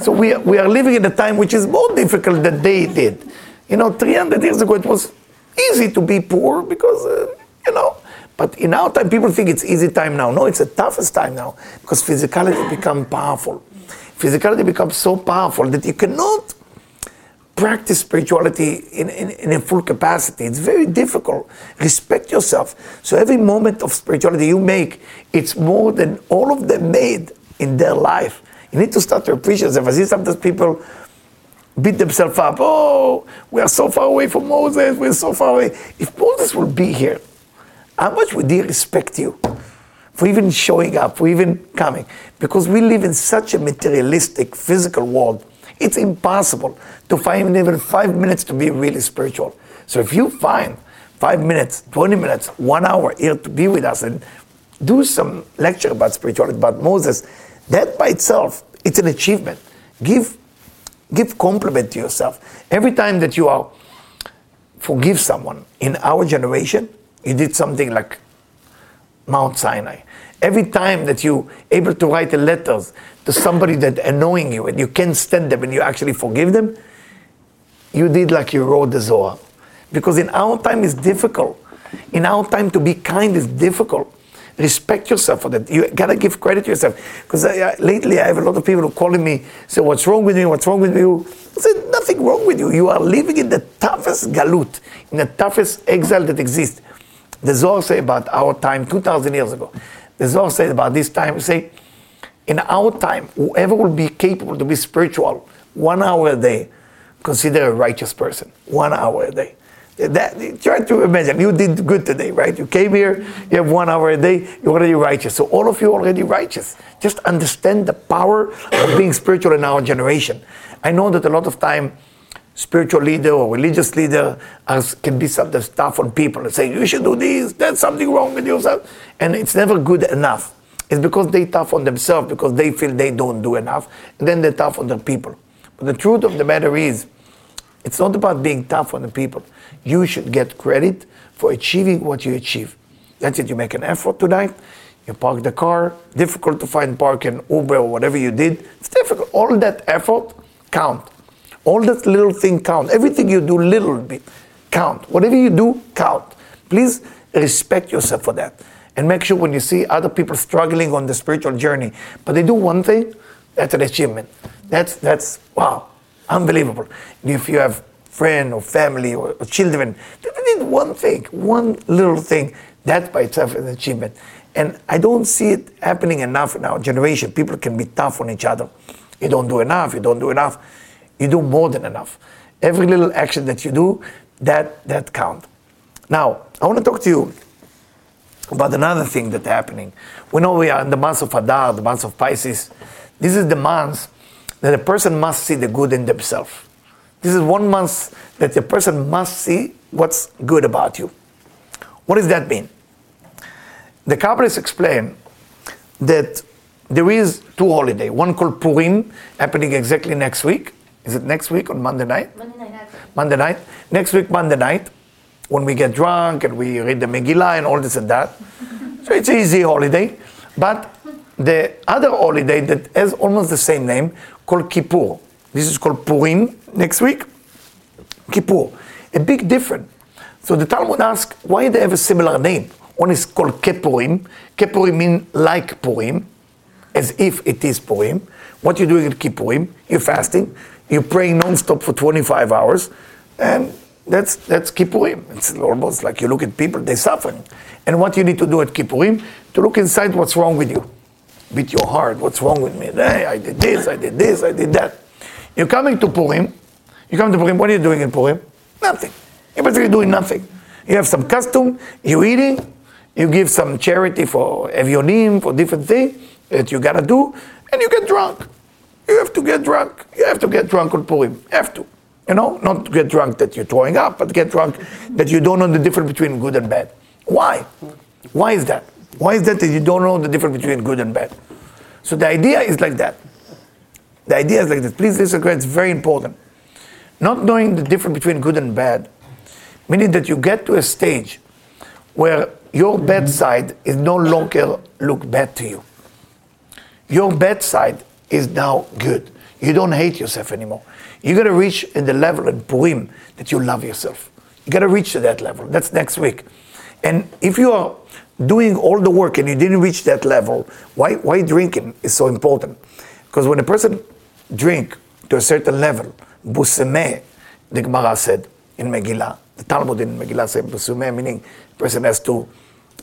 so we, are- we are living in a time which is more difficult than they did. You know, 300 years ago, it was easy to be poor because, uh, you know, but in our time, people think it's easy time now. No, it's the toughest time now because physicality become powerful. Physicality becomes so powerful that you cannot practice spirituality in, in, in a full capacity. It's very difficult. Respect yourself. So every moment of spirituality you make, it's more than all of them made in their life. You need to start to appreciate yourself. I see sometimes people beat themselves up. Oh, we are so far away from Moses. We're so far away. If Moses will be here, how much would he respect you for even showing up, for even coming? Because we live in such a materialistic, physical world. It's impossible to find even five minutes to be really spiritual. So if you find five minutes, 20 minutes, one hour here to be with us and do some lecture about spirituality, about Moses, that by itself, it's an achievement. Give, give compliment to yourself. Every time that you are forgive someone in our generation, you did something like Mount Sinai. Every time that you able to write the letters to somebody that annoying you and you can't stand them and you actually forgive them, you did like you wrote the Zohar. Because in our time it's difficult. In our time to be kind is difficult. Respect yourself for that. You gotta give credit to yourself. Because lately I have a lot of people who calling me, say, what's wrong with me? What's wrong with you? I said, nothing wrong with you. You are living in the toughest galut, in the toughest exile that exists. The Zohar say about our time 2,000 years ago. The Zohar said about this time, say, in our time, whoever will be capable to be spiritual one hour a day, consider a righteous person. One hour a day. That, try to imagine, you did good today, right? You came here, you have one hour a day, you're already righteous. So all of you already righteous. Just understand the power of being spiritual in our generation. I know that a lot of time, spiritual leader or religious leader as, can be sometimes tough on people and say, you should do this, there's something wrong with yourself. And it's never good enough. It's because they tough on themselves because they feel they don't do enough, and then they're tough on the people. But the truth of the matter is, it's not about being tough on the people. You should get credit for achieving what you achieve. That's it. You make an effort tonight. You park the car. Difficult to find parking, Uber or whatever you did. It's difficult. All that effort count. All that little thing count. Everything you do, little bit count. Whatever you do, count. Please respect yourself for that, and make sure when you see other people struggling on the spiritual journey, but they do one thing, that's an achievement. That's that's wow, unbelievable. If you have friend or family or, or children that did one thing, one little thing, that by itself is an achievement. And I don't see it happening enough in our generation. People can be tough on each other. You don't do enough, you don't do enough. You do more than enough. Every little action that you do, that that count. Now, I want to talk to you about another thing that's happening. We know we are in the month of Adar, the month of Pisces. This is the month that a person must see the good in themselves. This is one month that a person must see what's good about you. What does that mean? The Kabbalists explain that there is two holidays. One called Purim, happening exactly next week. Is it next week on Monday night? Monday night. Monday night. Next week, Monday night, when we get drunk and we read the Megillah and all this and that. So it's an easy holiday. But the other holiday that has almost the same name, called Kippur. This is called Purim next week. Kippur. A big difference. So the Talmud asks why they have a similar name. One is called Keppurim. Keppurim means like Purim, as if it is Purim. What you're doing at Kippurim, you're fasting, you're praying non-stop for 25 hours, and that's that's Kippurim. It's almost like you look at people, they're suffering. And what you need to do at Kippurim, to look inside what's wrong with you. Beat your heart, what's wrong with me? Hey, I did this, I did this, I did that. You're coming to Purim, you come to Purim, what are you doing in Purim? Nothing. You're basically doing nothing. You have some custom, you're eating, you give some charity for Evionim, for different things that you gotta do, and you get drunk. You have to get drunk. You have to get drunk on Purim. You have to. You know, not get drunk that you're throwing up, but get drunk that you don't know the difference between good and bad. Why? Why is that? Why is that that you don't know the difference between good and bad? So the idea is like that. The idea is like this. Please listen, it's very important. Not knowing the difference between good and bad, meaning that you get to a stage where your bad side is no longer look bad to you. Your bad side is now good. You don't hate yourself anymore. You gotta reach in the level in Purim that you love yourself. You gotta reach to that level. That's next week. And if you are doing all the work and you didn't reach that level, why, why drinking is so important? Because when a person drink to a certain level, busemeh, the Gemara said in Megillah, the Talmud in Megillah said busemeh, meaning person has to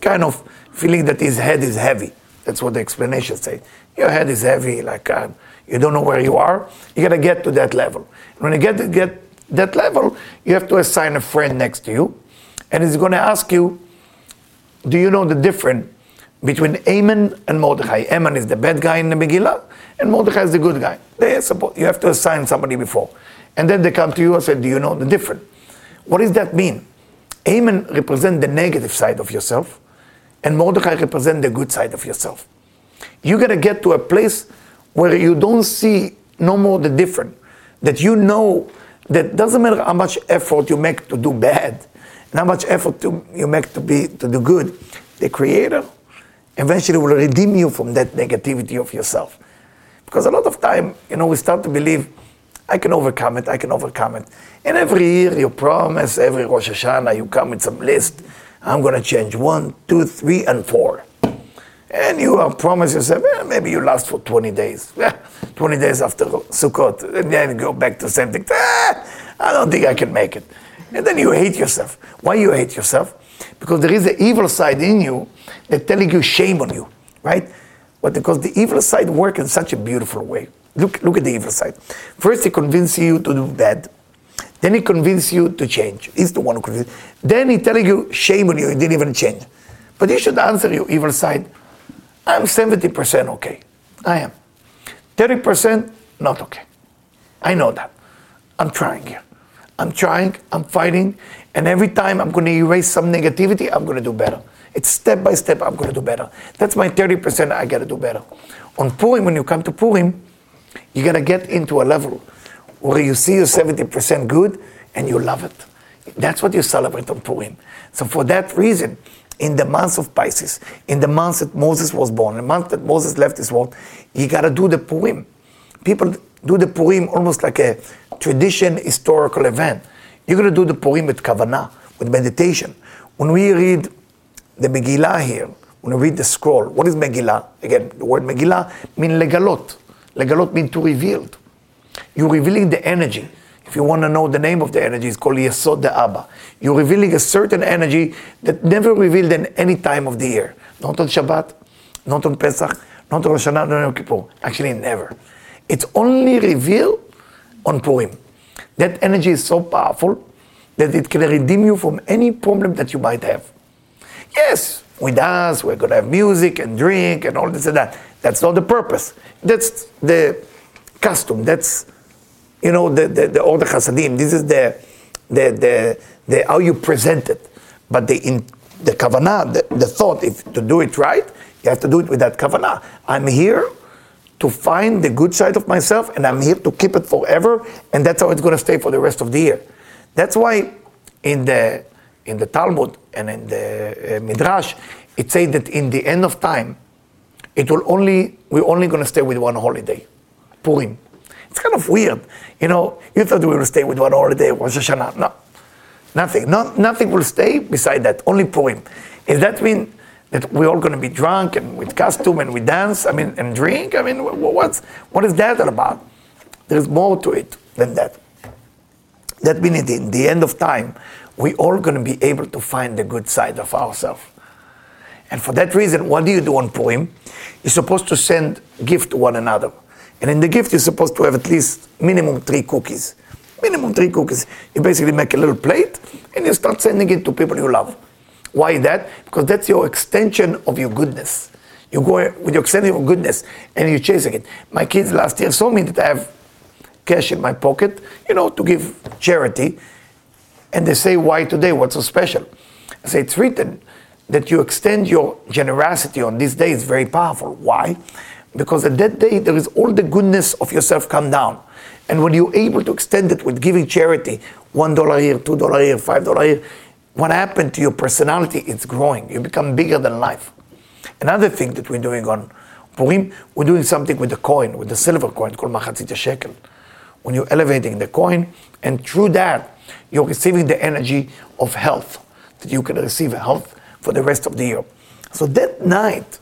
kind of feeling that his head is heavy. That's what the explanation say. Your head is heavy, like uh, you don't know where you are. You gotta get to that level. When you get to get that level, you have to assign a friend next to you, and he's gonna ask you, do you know the difference between Haman and Mordechai? Haman is the bad guy in the Megillah, and Mordechai is the good guy. They you have to assign somebody before. And then they come to you and say, do you know the difference? What does that mean? Haman represent the negative side of yourself, and Mordechai represent the good side of yourself. You gotta get to a place where you don't see no more the different, that you know that doesn't matter how much effort you make to do bad, and how much effort to, you make to be to do good, the Creator eventually will redeem you from that negativity of yourself. Because a lot of time, you know, we start to believe, I can overcome it, I can overcome it. And every year you promise, every Rosh Hashanah you come with some list. I'm gonna change one, two, three, and four. And you uh, promise yourself, "Eh, maybe you last for 20 days. Yeah, 20 days after Sukkot, and then you go back to the same thing. "Ah, I don't think I can make it. And then you hate yourself. Why you hate yourself? Because there is an evil side in you that telling you shame on you, right? But because the evil side works in such a beautiful way. Look, look at the evil side. First, he convinces you to do bad. Then he convinces you to change. He's the one who convinces. Then he telling you, shame on you, you didn't even change. But you should answer your evil side. I'm 70% okay. I am. 30% not okay. I know that. I'm trying here. I'm trying, I'm fighting, and every time I'm to erase some negativity, I'm to do better. It's step by step, I'm to do better. That's my 30%, I got to do better. On Purim, when you come to Purim, you got to get into a level where you see you're 70% good and you love it. That's what you celebrate on Purim. So for that reason, in the month of Pisces, in the month that Moses was born, the month that Moses left this world, you got to do the Purim. People do the Purim almost like a tradition, historical event. You're going to do the Purim with kavanah, with meditation. When we read the Megillah here, when we read the scroll, what is Megillah? Again, the word Megillah means legalot. Legalot means to reveal. You're revealing the energy. If you want to know the name of the energy, it's called Yesod de Abba. You're revealing a certain energy that never revealed in any time of the year. Not on Shabbat, not on Pesach, not on Rosh Hashanah, not on Kippur. Actually, never. It's only revealed on Purim. That energy is so powerful that it can redeem you from any problem that you might have. Yes, we dance, we're going to have music and drink and all this and that. That's not the purpose. That's the custom. That's, you know, the, the, the order chasadim. This is the, the, the, the, how you present it. But the, in, the kavanah, the, the thought, if to do it right, you have to do it with that kavanah. I'm here to find the good side of myself, and I'm here to keep it forever, and that's how it's going to stay for the rest of the year. That's why in the in the Talmud and in the uh, Midrash, it says that in the end of time, it will only we're only going to stay with one holiday, Purim. It's kind of weird, you know. You thought we would stay with one holiday, Rosh Hashanah. No, nothing. No, nothing will stay beside that. Only Purim. Does that mean that we're all going to be drunk and with costume and we dance? I mean, and drink? I mean, what's what is that all about? There's more to it than that. That means in the end of time, we all going to be able to find the good side of ourselves. And for that reason, what do you do on Purim? You're supposed to send gift to one another. And in the gift, you're supposed to have at least minimum three cookies. Minimum three cookies. You basically make a little plate and you start sending it to people you love. Why that? Because that's your extension of your goodness. You go with your extension of goodness and you're chasing it. My kids last year saw me that I have cash in my pocket, you know, to give charity. And they say, why today? What's so special? I say, it's written that you extend your generosity on this day is very powerful. Why? Because at that day, there is all the goodness of yourself come down. And when you're able to extend it with giving charity, $1 here, $2 here, $5 here, what happened to your personality? It's growing. You become bigger than life. Another thing that we're doing on Purim, we're doing something with the coin, with the silver coin called Machatzit Shekel when you're elevating the coin, and through that, you're receiving the energy of health, that you can receive health for the rest of the year. So that night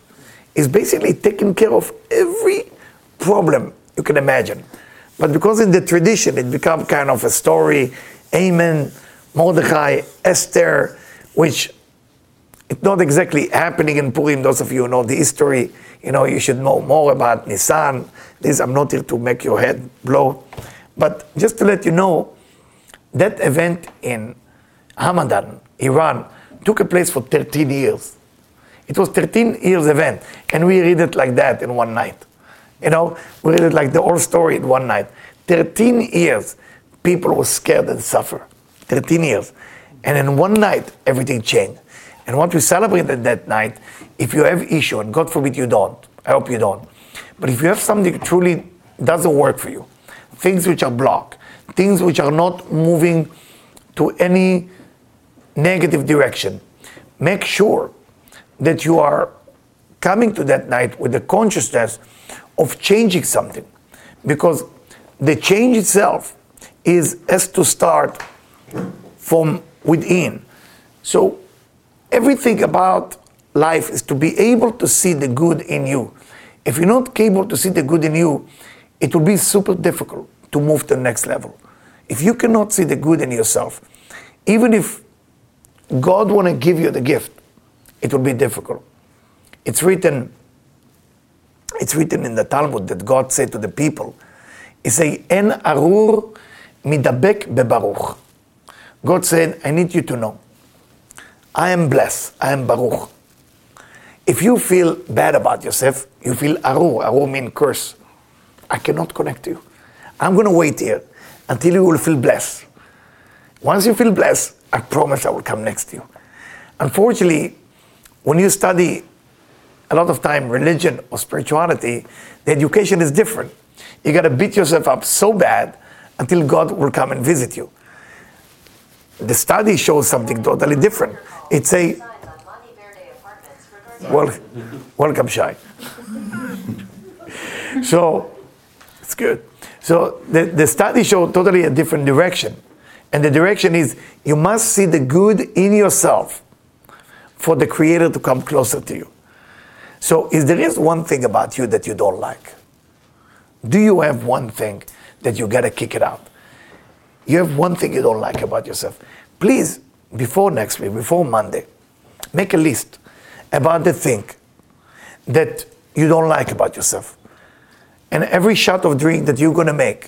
is basically taking care of every problem you can imagine. But because in the tradition it becomes kind of a story, Haman, Mordechai, Esther, which it's not exactly happening in Purim. Those of you who know the history, you know, you should know more about Nisan. This, I'm not here to make your head blow. But just to let you know, that event in Hamadan, Iran, took a place for 13 years. It was 13 years event, and we read it like that in one night. You know, we read it like the whole story in one night. 13 years, people were scared and suffer. 13 years. And in one night, everything changed. And what we celebrated that night, if you have issue, and God forbid you don't, I hope you don't, but if you have something truly doesn't work for you, things which are blocked, things which are not moving to any negative direction. Make sure that you are coming to that night with the consciousness of changing something because the change itself is has to start from within. So everything about life is to be able to see the good in you. If you're not able to see the good in you, it will be super difficult to move to the next level. If you cannot see the good in yourself, even if God want to give you the gift, it will be difficult. It's written, it's written in the Talmud that God said to the people, He say, En arur midabek bebaruch. God said, I need you to know, I am blessed, I am baruch. If you feel bad about yourself, you feel arur. Arur means curse. I cannot connect to you. I'm going to wait here until you will feel blessed. Once you feel blessed, I promise I will come next to you. Unfortunately, when you study a lot of time religion or spirituality, the education is different. You got to beat yourself up so bad until God will come and visit you. The study shows something totally different. It's a well, welcome, Shai. so it's good. So the, the study showed totally a different direction. And the direction is you must see the good in yourself for the Creator to come closer to you. So, if there is one thing about you that you don't like, do you have one thing that you gotta kick it out? You have one thing you don't like about yourself. Please, before next week, before Monday, make a list about the thing that you don't like about yourself and every shot of drink that you're to make,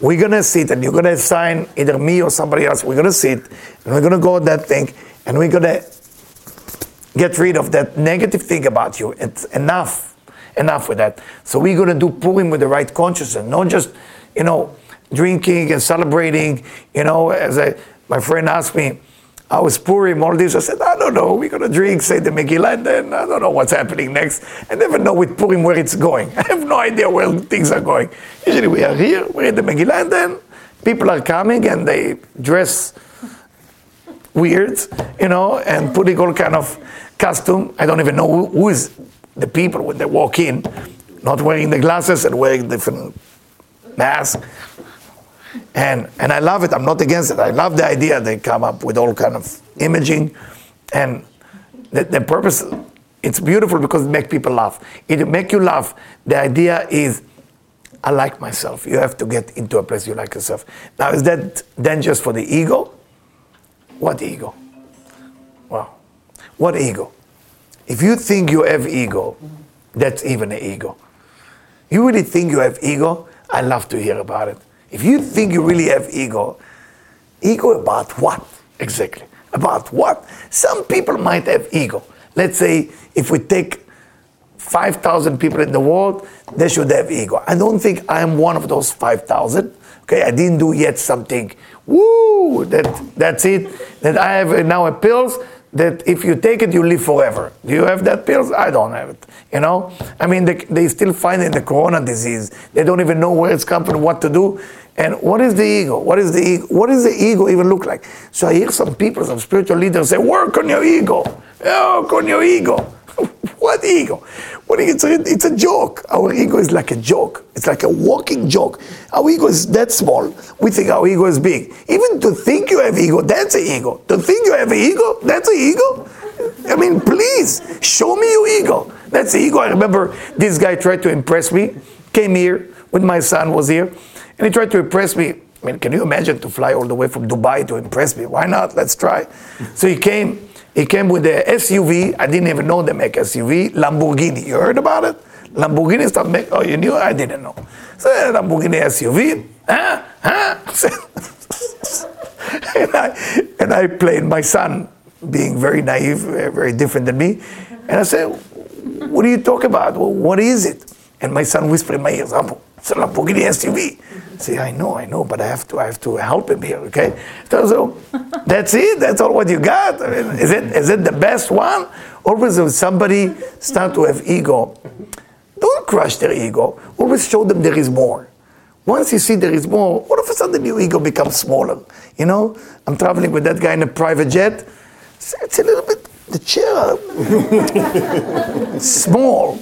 we're going to sit and you're going to assign either me or somebody else. We're going to sit and we're to go at that thing and we're to get rid of that negative thing about you. It's enough. enough with that. So we're to do Purim with the right consciousness, not just, you know, drinking and celebrating. You know, as I, my friend asked me, I was Purim, all this. I said, I don't know. We're going to drink, say the Megillah, and then I don't know what's happening next. I never know with Purim where it's going. I have no idea where things are going. Usually we are here, we're in the Megillah, and then people are coming and they dress weird, you know, and putting all kind of costume. I don't even know who, who is the people when they walk in, not wearing the glasses and wearing different masks. And, and I love it. I'm not against it. I love the idea they come up with all kind of imaging and the, the purpose, it's beautiful because it makes people laugh. It make you laugh. The idea is, I like myself. You have to get into a place you like yourself. Now, is that dangerous for the ego? What ego? Well, what ego? If you think you have ego, that's even an ego. You really think you have ego? I love to hear about it. If you think you really have ego, ego about what exactly? About what? Some people might have ego. Let's say if we take 5,000 people in the world, they should have ego. I don't think I am one of those 5,000. Okay, I didn't do yet something. Woo! That that's it. That I have now a pills that if you take it, you live forever. Do you have that pills? I don't have it. You know, I mean, they, they still find in the corona disease. They don't even know where it's come from, what to do. And what is the ego? What is the ego? What does the ego even look like? So I hear some people, some spiritual leaders say, work on your ego. Work on your ego. what ego? What, it's, a, it's a joke. Our ego is like a joke. It's like a walking joke. Our ego is that small. We think our ego is big. Even to think you have ego, that's an ego. To think you have an ego, that's an ego. I mean, please, show me your ego. That's the ego. I remember this guy tried to impress me, came here when my son was here, and he tried to impress me. I mean, can you imagine to fly all the way from Dubai to impress me? Why not? Let's try. So he came, he came with the SUV. I didn't even know they make SUV. Lamborghini. You heard about it? Lamborghini start make. Oh, you knew? I didn't know. So Lamborghini SUV. Huh? Huh? and I and I played my son, being very naive, very different than me. And I said, "What are you talking about? What is it?" And my son whispered in my ear, "It's a Lamborghini SUV." Say, I know, I know, but I have to, I have to help him here, okay? So, so that's it. That's all what you got. I mean, is it, is it the best one? Always when somebody start to have ego, don't crush their ego. Always show them there is more. Once you see there is more, all of a sudden your ego becomes smaller. You know, I'm traveling with that guy in a private jet. It's a little bit the chair small,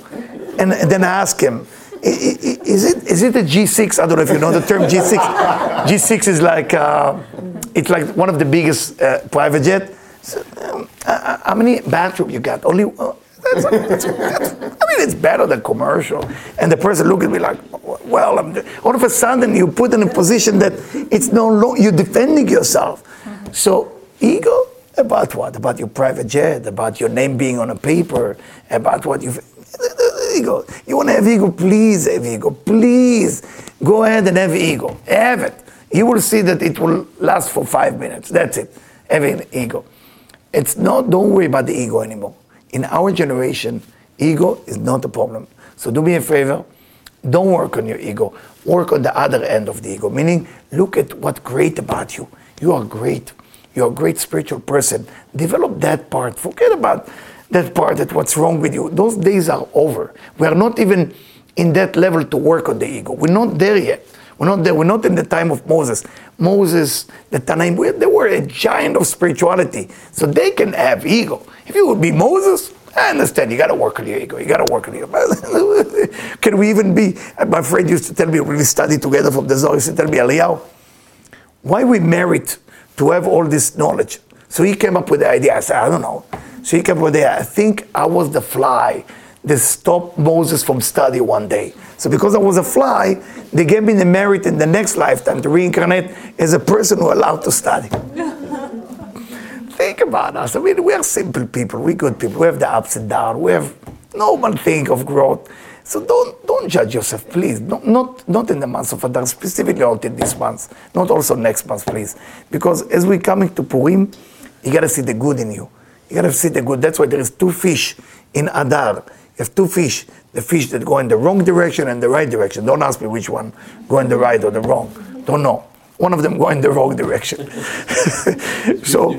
and, then I ask him is it is it a G6? I don't know if you know the term G6. G6 is like uh, it's like one of the biggest uh, private jet. So, um, uh, uh how many bathroom you got? Only. Uh, that's, that's, that's, I mean, it's better than commercial. And the person look at me like, well, I'm, all of a sudden you put in a position that it's no longer you're defending yourself. So ego about what? About your private jet? About your name being on a paper? About what you? Ego. You want to have ego? Please have ego. Please go ahead and have ego. Have it. You will see that it will last for five minutes. That's it. Having ego. It's not, don't worry about the ego anymore. In our generation, ego is not a problem. So do me a favor, don't work on your ego. Work on the other end of the ego, meaning look at what's great about you. You are great. You're a great spiritual person. Develop that part. Forget about that part that what's wrong with you. Those days are over. We are not even in that level to work on the ego. We're not there yet. We're not there. We're not in the time of Moses. Moses, the Tanaim, they were a giant of spirituality. So they can have ego. If you would be Moses, I understand. You got to work on your ego. You got to work on your ego. can we even be? My friend used to tell me we studied together from the Zohar, he used to tell me, Eliyahu, why we merit to have all this knowledge? So he came up with the idea. I said, I don't know. So he kept there. I think I was the fly that stopped Moses from study one day. So because I was a fly, they gave me the merit in the next lifetime to reincarnate as a person who allowed to study. think about us. I mean, we are simple people. We're good people. We have the ups and downs. We have no one thing of growth. So don't don't judge yourself, please. Not not, not in the month of Adar, specifically not in this month. Not also next month, please. Because as we're coming to Purim, you got to see the good in you. You gotta see the good. That's why there is two fish in Adar. You have two fish. The fish that go in the wrong direction and the right direction. Don't ask me which one go in the right or the wrong. Don't know. One of them go in the wrong direction. so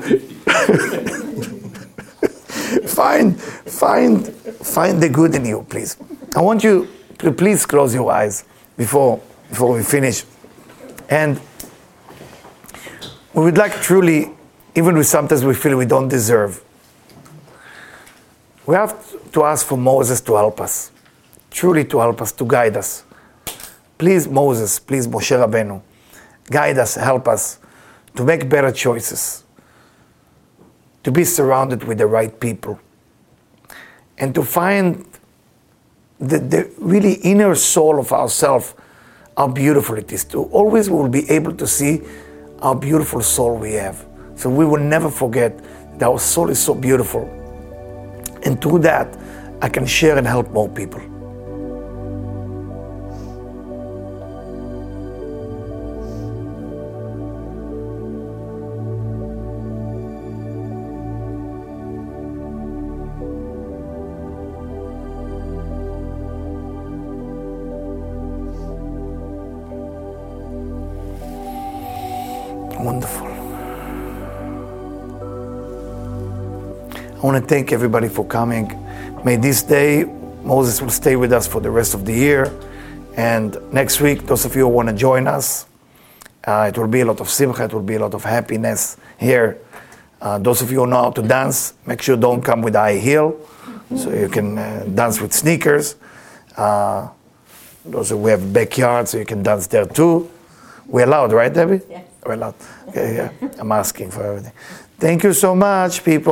find find find the good in you, please. I want you to please close your eyes before before we finish. And we would like truly, even if sometimes we feel we don't deserve, we have to ask for Moses to help us, truly to help us, to guide us. Please, Moses, please, Moshe Rabbeinu, guide us, help us to make better choices, to be surrounded with the right people, and to find the, the really inner soul of ourselves, how beautiful it is. To always we will be able to see how beautiful soul we have. So we will never forget that our soul is so beautiful. And through that, I can share and help more people. Want to thank everybody for coming. May this day, Moses will stay with us for the rest of the year. And next week, those of you who want to join us, uh, it will be a lot of simcha, it will be a lot of happiness here. Uh, those of you who know how to dance, make sure don't come with high heel, so you can uh, dance with sneakers. Uh, those who have backyard, so you can dance there too. We're allowed, right, Debbie? Yes. We're allowed. Okay, yeah. I'm asking for everything. Thank you so much, people.